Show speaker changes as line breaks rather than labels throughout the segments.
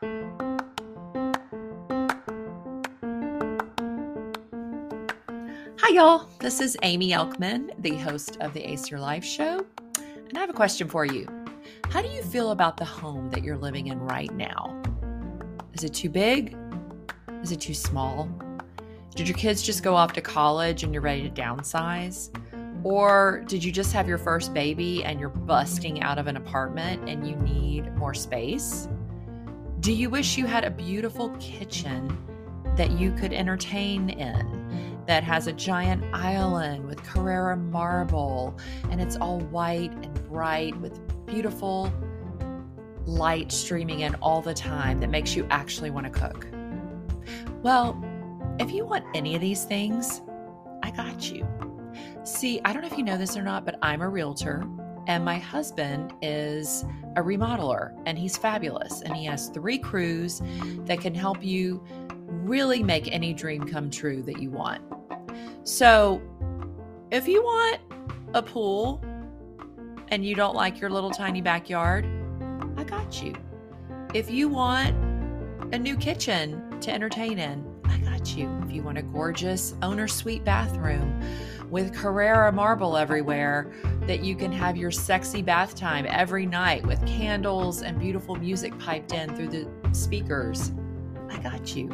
Hi, y'all. This is Amy Elkman, the host of the Ace Your Life show. And I have a question for you. How do you feel about the home that you're living in right now? Is it too big? Is it too small? Did your kids just go off to college and you're ready to downsize? Or did you just have your first baby and you're busting out of an apartment and you need more space? Do you wish you had a beautiful kitchen that you could entertain in? that has a giant island with Carrara marble, and it's all white and bright with beautiful light streaming in all the time that makes you actually want to cook. Well, if you want any of these things, I got you. See, I don't know if you know this or not, but I'm a realtor and my husband is a remodeler and he's fabulous. And he has three crews that can help you really make any dream come true that you want. So, if you want a pool and you don't like your little tiny backyard, I got you. If you want a new kitchen to entertain in, I got you. If you want a gorgeous owner suite bathroom with Carrara marble everywhere that you can have your sexy bath time every night with candles and beautiful music piped in through the speakers, I got you.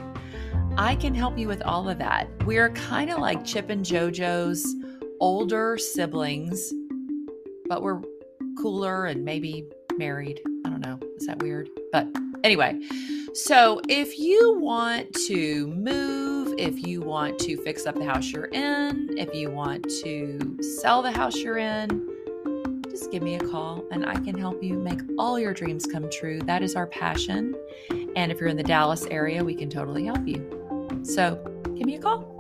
I can help you with all of that. We're kind of like Chip and JoJo's older siblings, but we're cooler and maybe married. I don't know. Is that weird? But anyway, so if you want to move, if you want to fix up the house you're in, if you want to sell the house you're in, just give me a call and I can help you make all your dreams come true. That is our passion. And if you're in the Dallas area, we can totally help you. So give me a call.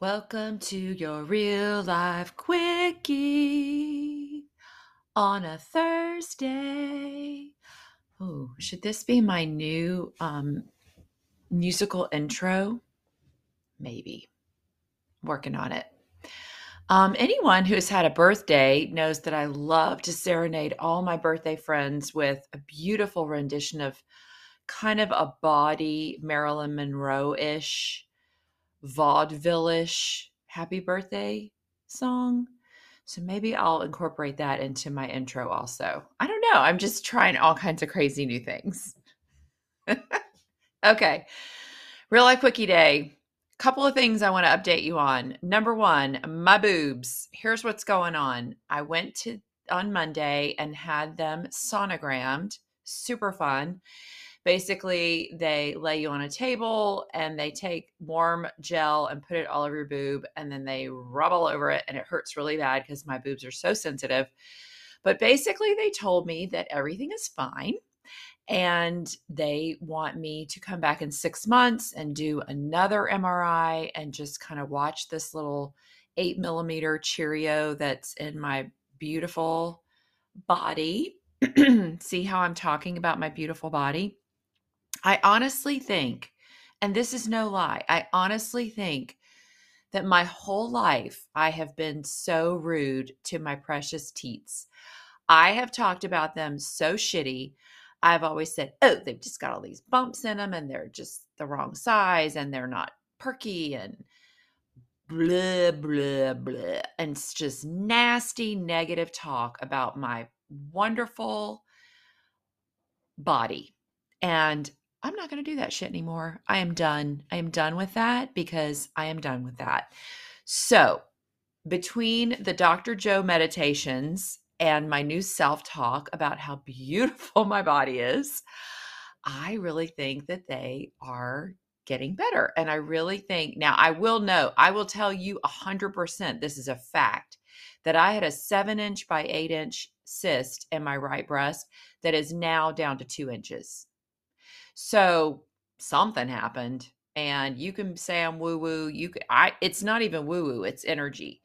Welcome to your real life quickie on a Thursday. Oh, should this be my new um, musical intro? Maybe. Working on it. Um, anyone who has had a birthday knows that I love to serenade all my birthday friends with a beautiful rendition of kind of a body Marilyn Monroe ish, vaudeville ish happy birthday song. So maybe I'll incorporate that into my intro also. I don't know. I'm just trying all kinds of crazy new things. okay. Real life quickie day couple of things I want to update you on. Number one, my boobs. Here's what's going on. I went to on Monday and had them sonogrammed. Super fun. Basically, they lay you on a table and they take warm gel and put it all over your boob, and then they rub all over it, and it hurts really bad because my boobs are so sensitive. But basically, they told me that everything is fine and they want me to come back in six months and do another MRI and just kind of watch this little eight millimeter Cheerio that's in my beautiful body. See how I'm talking about my beautiful body? I honestly think, and this is no lie, I honestly think that my whole life I have been so rude to my precious teats. I have talked about them so shitty. I've always said, oh, they've just got all these bumps in them and they're just the wrong size and they're not perky and blah, blah, blah. And it's just nasty, negative talk about my wonderful body. And I'm not going to do that shit anymore. I am done. I am done with that because I am done with that. So, between the Dr. Joe meditations and my new self talk about how beautiful my body is, I really think that they are getting better. And I really think now I will know, I will tell you 100% this is a fact that I had a seven inch by eight inch cyst in my right breast that is now down to two inches. So something happened. And you can say I'm woo woo. You can, I, it's not even woo woo, it's energy.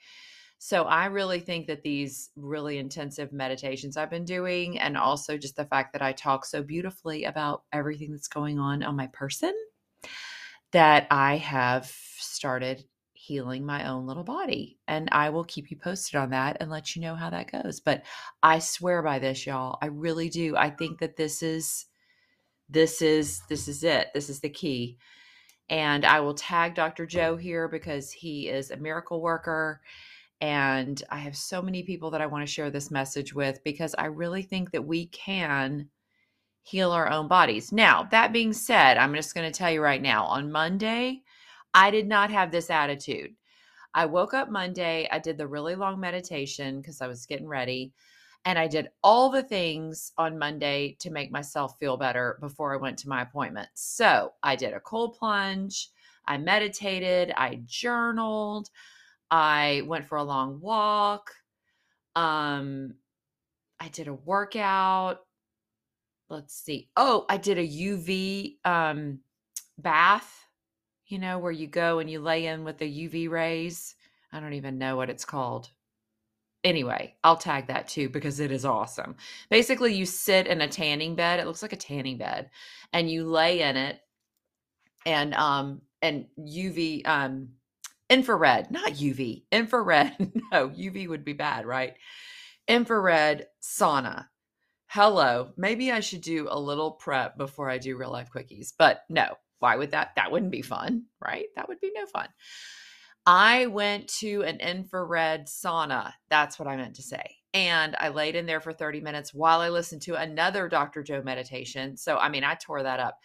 So I really think that these really intensive meditations I've been doing, and also just the fact that I talk so beautifully about everything that's going on on my person, that I have started healing my own little body. And I will keep you posted on that and let you know how that goes. But I swear by this, y'all. I really do. I think that this is this is this is it. This is the key. And I will tag Dr. Joe here because he is a miracle worker. And I have so many people that I want to share this message with because I really think that we can heal our own bodies. Now, that being said, I'm just going to tell you right now on Monday, I did not have this attitude. I woke up Monday, I did the really long meditation because I was getting ready. And I did all the things on Monday to make myself feel better before I went to my appointment. So I did a cold plunge, I meditated, I journaled, I went for a long walk. Um, I did a workout. Let's see. Oh, I did a UV um, bath, you know, where you go and you lay in with the UV rays. I don't even know what it's called anyway, I'll tag that too because it is awesome. Basically, you sit in a tanning bed. It looks like a tanning bed, and you lay in it, and um and UV um infrared, not UV, infrared. no, UV would be bad, right? Infrared sauna. Hello, maybe I should do a little prep before I do real life quickies, but no. Why would that? That wouldn't be fun, right? That would be no fun. I went to an infrared sauna. That's what I meant to say. And I laid in there for 30 minutes while I listened to another Dr. Joe meditation. So, I mean, I tore that up.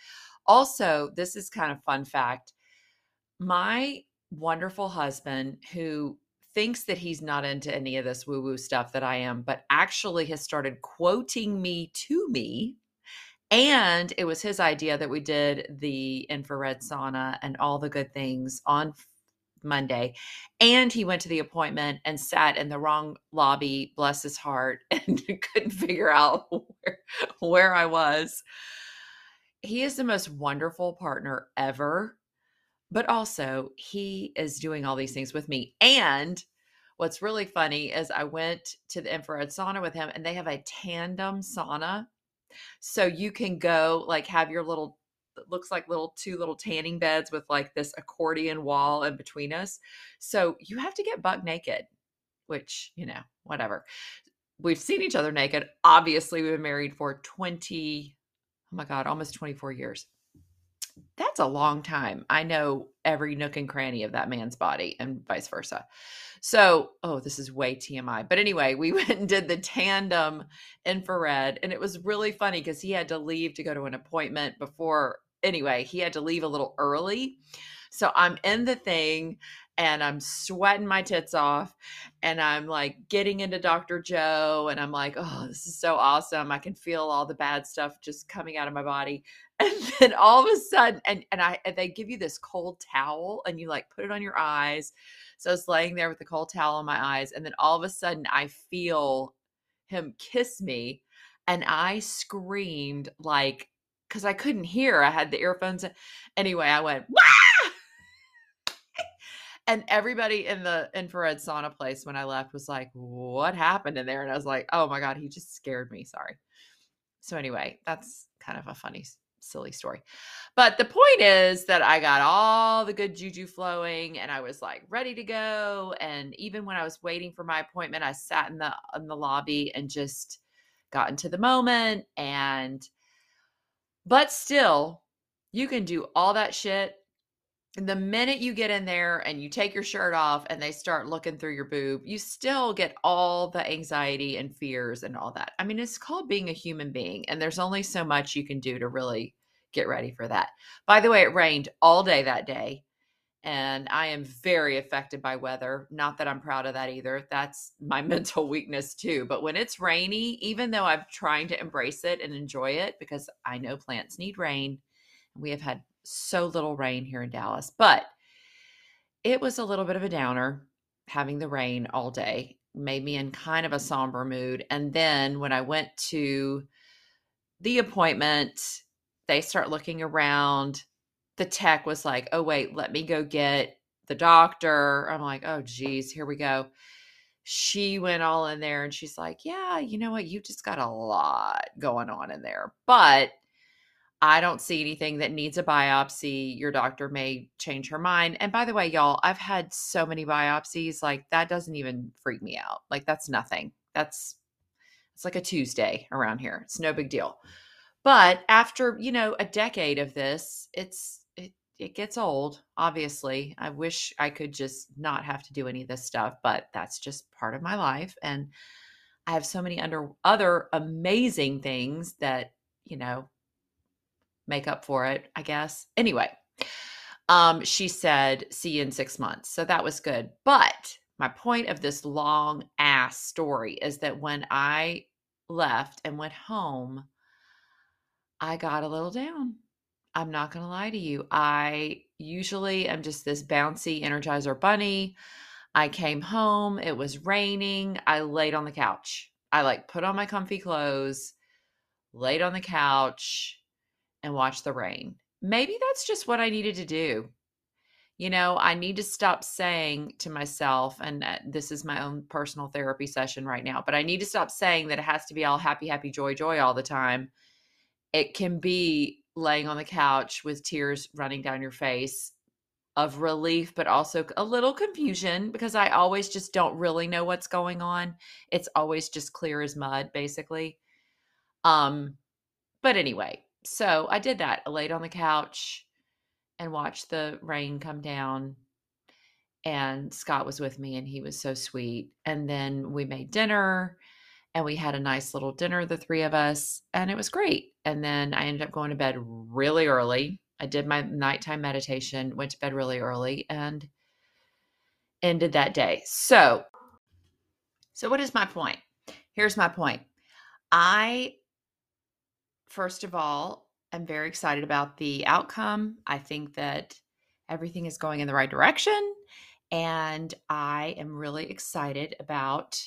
Also, this is kind of fun fact. My wonderful husband who thinks that he's not into any of this woo woo stuff that I am, but actually has started quoting me to me. And it was his idea that we did the infrared sauna and all the good things on Monday. And he went to the appointment and sat in the wrong lobby, bless his heart, and couldn't figure out where, where I was. He is the most wonderful partner ever. But also, he is doing all these things with me. And what's really funny is I went to the infrared sauna with him, and they have a tandem sauna. So you can go, like, have your little looks like little two little tanning beds with like this accordion wall in between us. So you have to get buck naked, which, you know, whatever. We've seen each other naked. Obviously, we've been married for 20, oh my God, almost 24 years. That's a long time. I know every nook and cranny of that man's body and vice versa. So, oh, this is way TMI. But anyway, we went and did the tandem infrared, and it was really funny because he had to leave to go to an appointment before. Anyway, he had to leave a little early. So I'm in the thing and I'm sweating my tits off and I'm like getting into Dr. Joe and I'm like, oh, this is so awesome. I can feel all the bad stuff just coming out of my body. And then all of a sudden, and, and I and they give you this cold towel and you like put it on your eyes so I was laying there with the cold towel on my eyes. And then all of a sudden, I feel him kiss me. And I screamed like, because I couldn't hear. I had the earphones. Anyway, I went, and everybody in the infrared sauna place when I left was like, what happened in there? And I was like, oh my God, he just scared me. Sorry. So, anyway, that's kind of a funny silly story. But the point is that I got all the good juju flowing and I was like ready to go. And even when I was waiting for my appointment, I sat in the in the lobby and just got into the moment. And but still, you can do all that shit. And the minute you get in there and you take your shirt off and they start looking through your boob, you still get all the anxiety and fears and all that. I mean, it's called being a human being, and there's only so much you can do to really get ready for that. By the way, it rained all day that day. And I am very affected by weather. Not that I'm proud of that either. That's my mental weakness too. But when it's rainy, even though I'm trying to embrace it and enjoy it because I know plants need rain, we have had so little rain here in Dallas, but it was a little bit of a downer having the rain all day, made me in kind of a somber mood. And then when I went to the appointment, they start looking around. The tech was like, oh, wait, let me go get the doctor. I'm like, oh, geez, here we go. She went all in there and she's like, yeah, you know what? You just got a lot going on in there. But I don't see anything that needs a biopsy. Your doctor may change her mind. And by the way, y'all, I've had so many biopsies. Like that doesn't even freak me out. Like that's nothing. That's it's like a Tuesday around here. It's no big deal. But after, you know, a decade of this, it's it gets old, obviously. I wish I could just not have to do any of this stuff, but that's just part of my life and I have so many under other amazing things that, you know, make up for it, I guess. Anyway, um, she said, see you in six months. So that was good. But my point of this long ass story is that when I left and went home, I got a little down. I'm not going to lie to you. I usually am just this bouncy energizer bunny. I came home, it was raining. I laid on the couch. I like put on my comfy clothes, laid on the couch, and watch the rain. Maybe that's just what I needed to do. You know, I need to stop saying to myself, and uh, this is my own personal therapy session right now, but I need to stop saying that it has to be all happy, happy, joy, joy all the time. It can be laying on the couch with tears running down your face of relief, but also a little confusion because I always just don't really know what's going on. It's always just clear as mud, basically. Um, but anyway, so I did that. I laid on the couch and watched the rain come down. And Scott was with me and he was so sweet. And then we made dinner and we had a nice little dinner, the three of us, and it was great. And then I ended up going to bed really early. I did my nighttime meditation, went to bed really early, and ended that day. So, so what is my point? Here's my point. I first of all, I'm very excited about the outcome. I think that everything is going in the right direction. And I am really excited about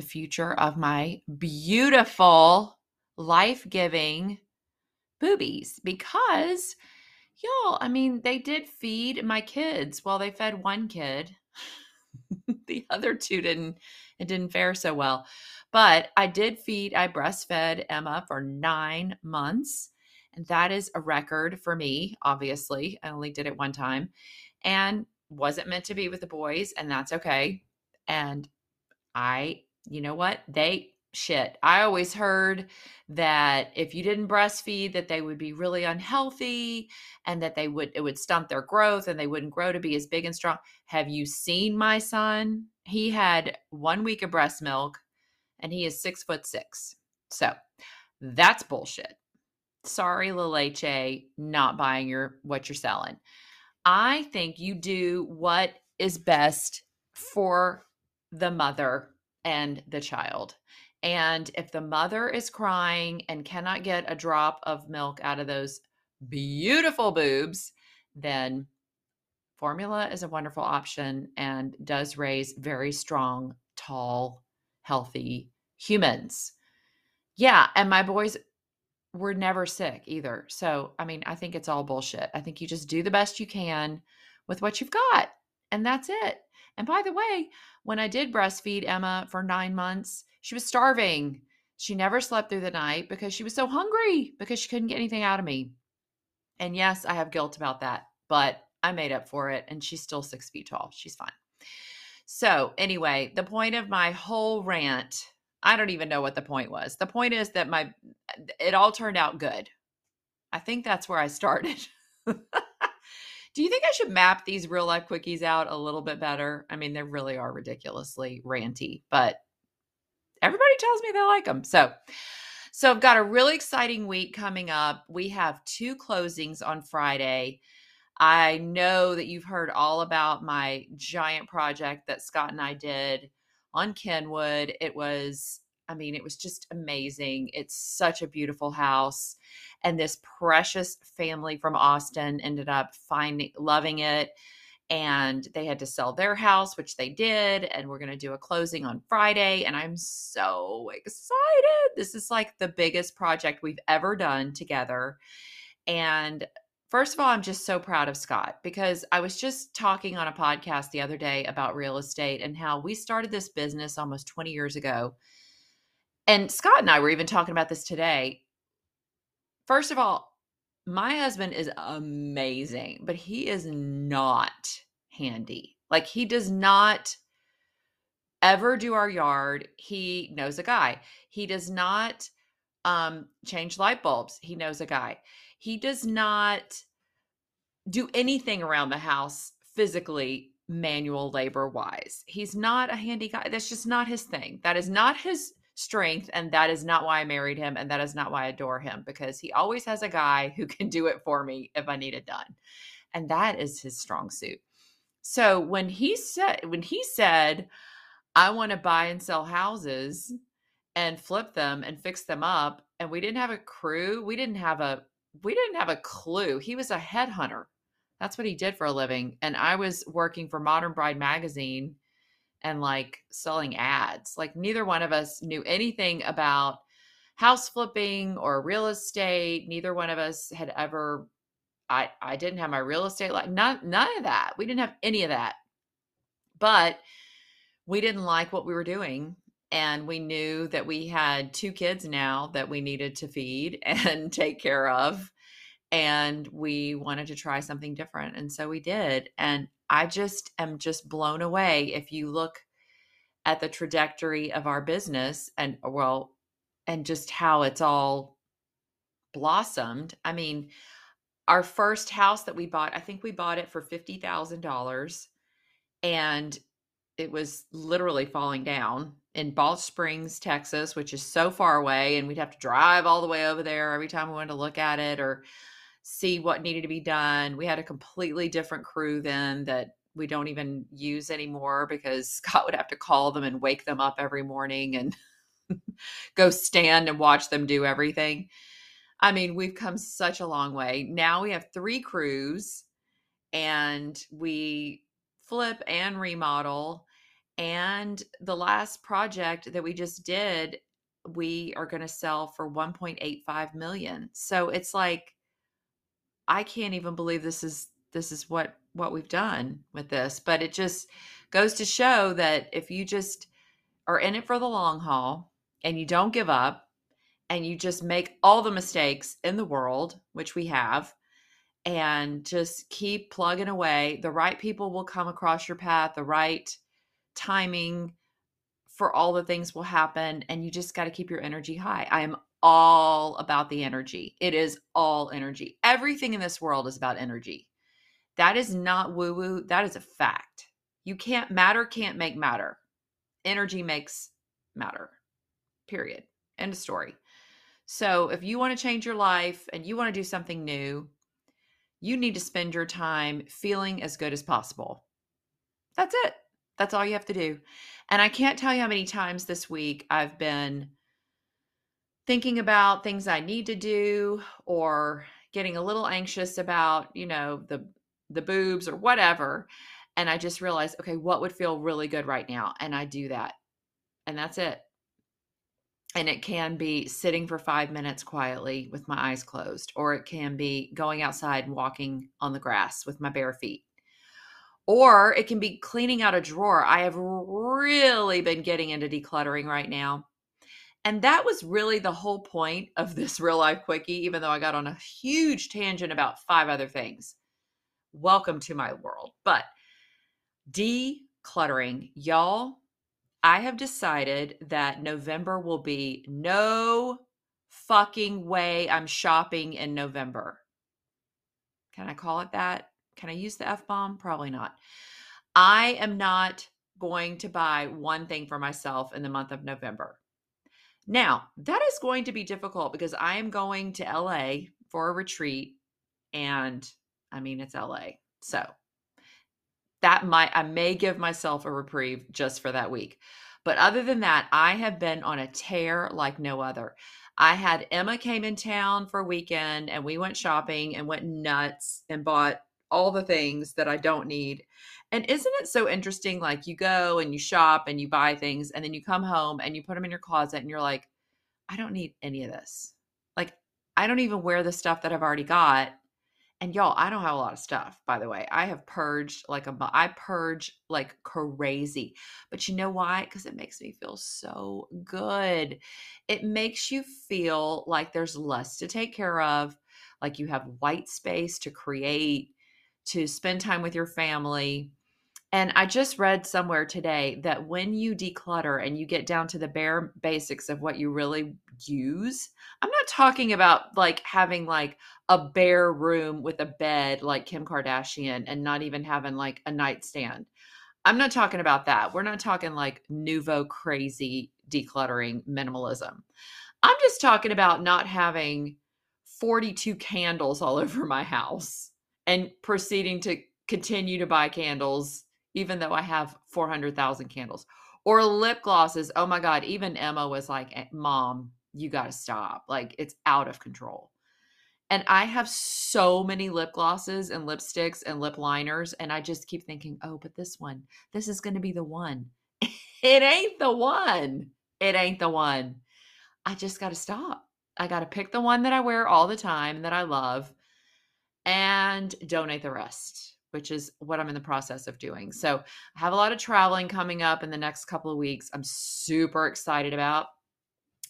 the future of my beautiful, life giving boobies because, y'all, I mean, they did feed my kids. Well, they fed one kid, the other two didn't, it didn't fare so well. But I did feed, I breastfed Emma for nine months. And that is a record for me, obviously. I only did it one time and wasn't meant to be with the boys, and that's okay. And I, you know what? They shit. I always heard that if you didn't breastfeed that they would be really unhealthy and that they would it would stunt their growth and they wouldn't grow to be as big and strong. Have you seen my son? He had 1 week of breast milk and he is 6 foot 6. So, that's bullshit. Sorry, La not buying your what you're selling. I think you do what is best for the mother and the child. And if the mother is crying and cannot get a drop of milk out of those beautiful boobs, then formula is a wonderful option and does raise very strong, tall, healthy humans. Yeah. And my boys were never sick either. So, I mean, I think it's all bullshit. I think you just do the best you can with what you've got, and that's it. And by the way, when I did breastfeed Emma for nine months, she was starving. She never slept through the night because she was so hungry because she couldn't get anything out of me. And yes, I have guilt about that, but I made up for it. And she's still six feet tall. She's fine. So, anyway, the point of my whole rant, I don't even know what the point was. The point is that my it all turned out good. I think that's where I started. Do you think I should map these real life quickies out a little bit better? I mean, they really are ridiculously ranty, but everybody tells me they like them. So, so I've got a really exciting week coming up. We have two closings on Friday. I know that you've heard all about my giant project that Scott and I did on Kenwood. It was, I mean, it was just amazing. It's such a beautiful house. And this precious family from Austin ended up finding, loving it and they had to sell their house, which they did. And we're going to do a closing on Friday. And I'm so excited. This is like the biggest project we've ever done together. And first of all, I'm just so proud of Scott because I was just talking on a podcast the other day about real estate and how we started this business almost 20 years ago. And Scott and I were even talking about this today. First of all, my husband is amazing, but he is not handy. Like he does not ever do our yard. He knows a guy. He does not um change light bulbs. He knows a guy. He does not do anything around the house physically manual labor wise. He's not a handy guy. That's just not his thing. That is not his strength and that is not why I married him and that is not why I adore him because he always has a guy who can do it for me if I need it done. And that is his strong suit. So when he said when he said I want to buy and sell houses and flip them and fix them up and we didn't have a crew, we didn't have a we didn't have a clue. He was a headhunter. That's what he did for a living and I was working for Modern Bride magazine and like selling ads. Like neither one of us knew anything about house flipping or real estate. Neither one of us had ever I I didn't have my real estate like none none of that. We didn't have any of that. But we didn't like what we were doing and we knew that we had two kids now that we needed to feed and take care of and we wanted to try something different and so we did and I just am just blown away if you look at the trajectory of our business and uh, well and just how it's all blossomed. I mean, our first house that we bought, I think we bought it for $50,000 and it was literally falling down in Balch Springs, Texas, which is so far away and we'd have to drive all the way over there every time we wanted to look at it or see what needed to be done. We had a completely different crew then that we don't even use anymore because Scott would have to call them and wake them up every morning and go stand and watch them do everything. I mean, we've come such a long way. Now we have three crews and we flip and remodel. And the last project that we just did, we are going to sell for 1.85 million. So it's like I can't even believe this is this is what what we've done with this, but it just goes to show that if you just are in it for the long haul and you don't give up and you just make all the mistakes in the world, which we have, and just keep plugging away, the right people will come across your path, the right timing for all the things will happen and you just got to keep your energy high. I am all about the energy. It is all energy. Everything in this world is about energy. That is not woo woo. That is a fact. You can't, matter can't make matter. Energy makes matter. Period. End of story. So if you want to change your life and you want to do something new, you need to spend your time feeling as good as possible. That's it. That's all you have to do. And I can't tell you how many times this week I've been thinking about things I need to do or getting a little anxious about, you know, the the boobs or whatever. And I just realized, okay, what would feel really good right now? And I do that. And that's it. And it can be sitting for five minutes quietly with my eyes closed, or it can be going outside and walking on the grass with my bare feet. Or it can be cleaning out a drawer. I have really been getting into decluttering right now. And that was really the whole point of this real life quickie, even though I got on a huge tangent about five other things. Welcome to my world. But decluttering, y'all, I have decided that November will be no fucking way I'm shopping in November. Can I call it that? Can I use the F bomb? Probably not. I am not going to buy one thing for myself in the month of November. Now, that is going to be difficult because I am going to LA for a retreat and I mean it's LA. So, that might I may give myself a reprieve just for that week. But other than that, I have been on a tear like no other. I had Emma came in town for a weekend and we went shopping and went nuts and bought all the things that I don't need. And isn't it so interesting? Like you go and you shop and you buy things, and then you come home and you put them in your closet, and you're like, I don't need any of this. Like, I don't even wear the stuff that I've already got. And y'all, I don't have a lot of stuff, by the way. I have purged like a, I purge like crazy. But you know why? Because it makes me feel so good. It makes you feel like there's less to take care of, like you have white space to create, to spend time with your family. And I just read somewhere today that when you declutter and you get down to the bare basics of what you really use, I'm not talking about like having like a bare room with a bed like Kim Kardashian and not even having like a nightstand. I'm not talking about that. We're not talking like nouveau crazy decluttering minimalism. I'm just talking about not having 42 candles all over my house and proceeding to continue to buy candles even though I have 400,000 candles. Or lip glosses. Oh my God. Even Emma was like, eh, Mom, you got to stop. Like it's out of control. And I have so many lip glosses and lipsticks and lip liners. And I just keep thinking, oh, but this one, this is going to be the one. it ain't the one. It ain't the one. I just got to stop. I got to pick the one that I wear all the time that I love and donate the rest which is what I'm in the process of doing. So I have a lot of traveling coming up in the next couple of weeks. I'm super excited about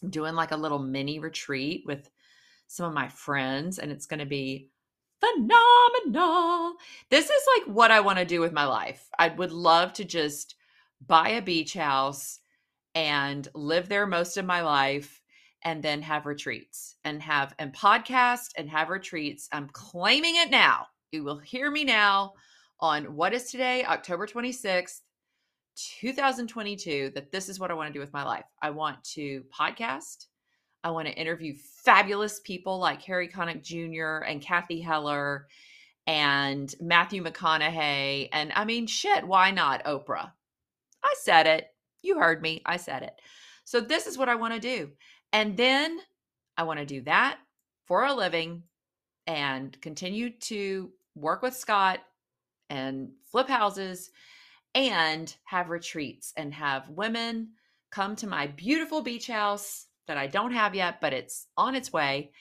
I'm doing like a little mini retreat with some of my friends, and it's going to be phenomenal. This is like what I want to do with my life. I would love to just buy a beach house and live there most of my life and then have retreats and have and podcast and have retreats. I'm claiming it now you will hear me now on what is today, October 26th, 2022, that this is what I want to do with my life. I want to podcast. I want to interview fabulous people like Harry Connick Jr. and Cathy Heller and Matthew McConaughey. And I mean, shit, why not Oprah? I said it. You heard me. I said it. So, this is what I want to do. And then I want to do that for a living and continue to work with Scott and flip houses and have retreats and have women come to my beautiful beach house that I don't have yet, but it's on its way.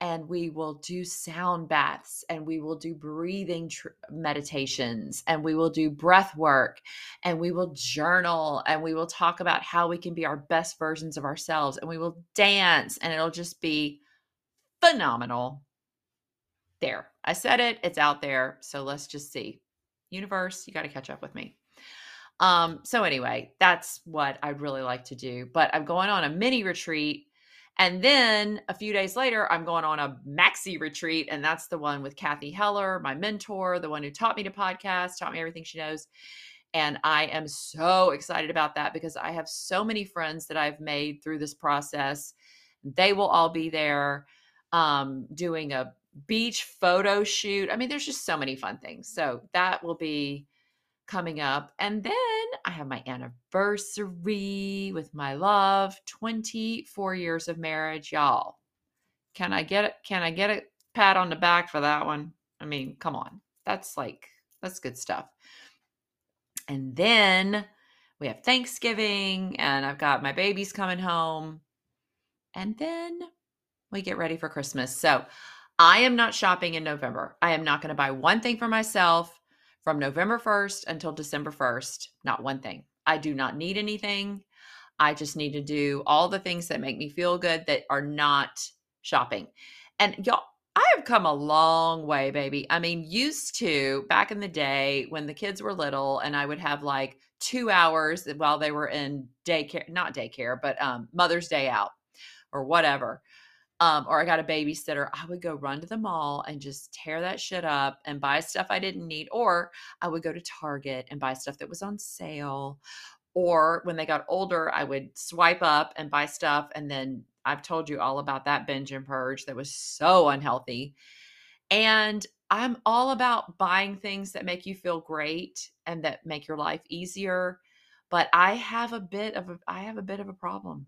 And we will do sound baths and we will do breathing tr- meditations and we will do breath work and we will journal and we will talk about how we can be our best versions of ourselves and we will dance and it'll just be phenomenal there. I said it, it's out there. So let's just see. Universe, you got to catch up with me. Um, so anyway, that's what I'd really like to do. But I'm going on a mini retreat. And then a few days later, I'm going on a maxi retreat. And that's the one with Cathy Heller, my mentor, the one who taught me to podcast, taught me everything she knows. And I am so excited about that because I have so many friends that I've made through this process. They will all be there um, doing a beach photo shoot. I mean, there's just so many fun things. So that will be coming up. And then I have my anniversary with my love, 24 years of marriage, y'all. Can I get it? Can I get a pat on the back for that one? I mean, come on. That's like that's good stuff. And then we have Thanksgiving and I've got my babies coming home. And then we get ready for Christmas. So I am not shopping in November. I am not going to buy one thing for myself from November 1st until December 1st. Not one thing. I do not need anything. I just need to do all the things that make me feel good that are not shopping. And y'all, I have come a long way, baby. I mean, used to back in the day when the kids were little and I would have like two hours while they were in daycare, not daycare, but um, Mother's Day out or whatever um, or I got a babysitter, I would go run to the mall and just tear that shit up and buy stuff I didn't need. Or I would go to Target and buy stuff that was on sale. Or when they got older, I would swipe up and buy stuff. And then I've told you all about that binge and purge that was so unhealthy. And I'm all about buying things that make you feel great and that make your life easier. But I have a bit of a I have a bit of a problem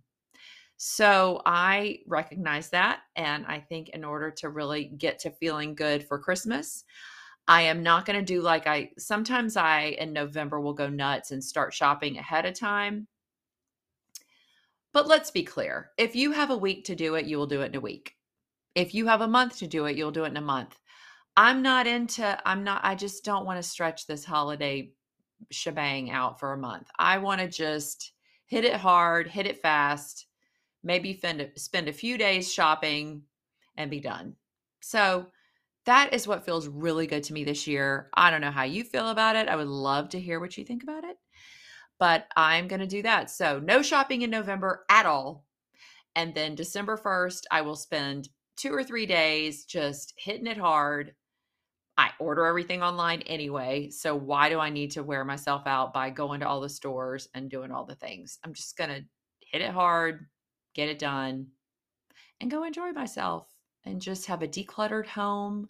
so I recognize that. And I think in order to really get to feeling good for Christmas, I am not going to do like I sometimes I in November will go nuts and start shopping ahead of time. But let's be clear if you have a week to do it, you will do it in a week. If you have a month to do it, you'll do it in a month. I'm not into, I'm not, I just don't want to stretch this holiday shebang out for a month. I want to just hit it hard, hit it fast, maybe spend, spend a few days shopping and be done. So that is what feels really good to me this year. I don't know how you feel about it. I would love to hear what you think about it, but I'm going to do that. So, no shopping in November at all. And then December 1st, I will spend two or three days just hitting it hard. I order everything online anyway. So, why do I need to wear myself out by going to all the stores and doing all the things? I'm just going to hit it hard, get it done, and go enjoy myself and just have a decluttered home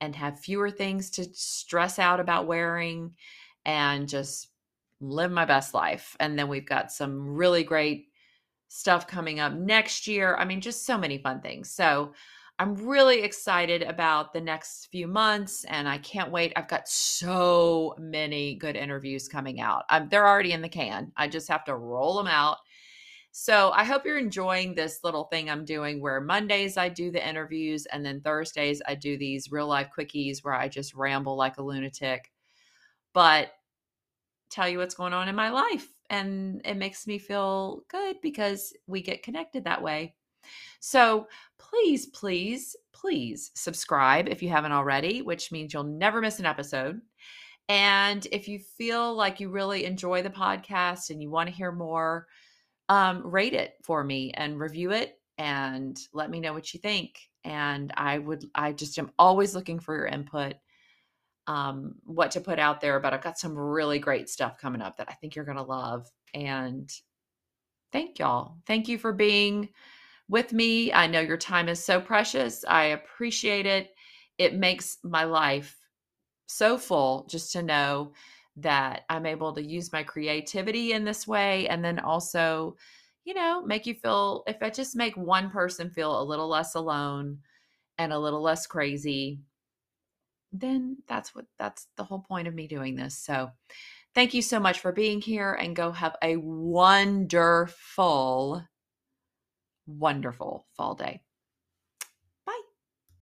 and have fewer things to stress out about wearing and just live my best life. And then we've got some really great stuff coming up next year. I mean, just so many fun things. So I'm really excited about the next few months and I can't wait. I've got so many good interviews coming out. I'm, they're already in the can. I just have to roll them out so I hope you're enjoying this little thing I'm doing where Mondays I do the interviews and then Thursdays I do these real life quickies where I just ramble like a lunatic. But tell you what's going on in my life. And it makes me feel good because we get connected that way. So please, please, please subscribe if you haven't already, which means you'll never miss an episode. And if you feel like you really enjoy the podcast and you want to hear more, um, rate it for me and review it and let me know what you think. And I would, I just am always looking for your input, um, what to put out there. But I've got some really great stuff coming up that I think you're going to love. And thank y'all. Thank you for being with me. I know your time is so precious. I appreciate it. It makes my life so full just to know that I'm able to use my creativity in this way and then also, you know, make you feel if I just make one person feel a little less alone and a little less crazy, then that's what that's the whole point of me doing this. So, thank you so much for being here and go have a wonderful wonderful fall day.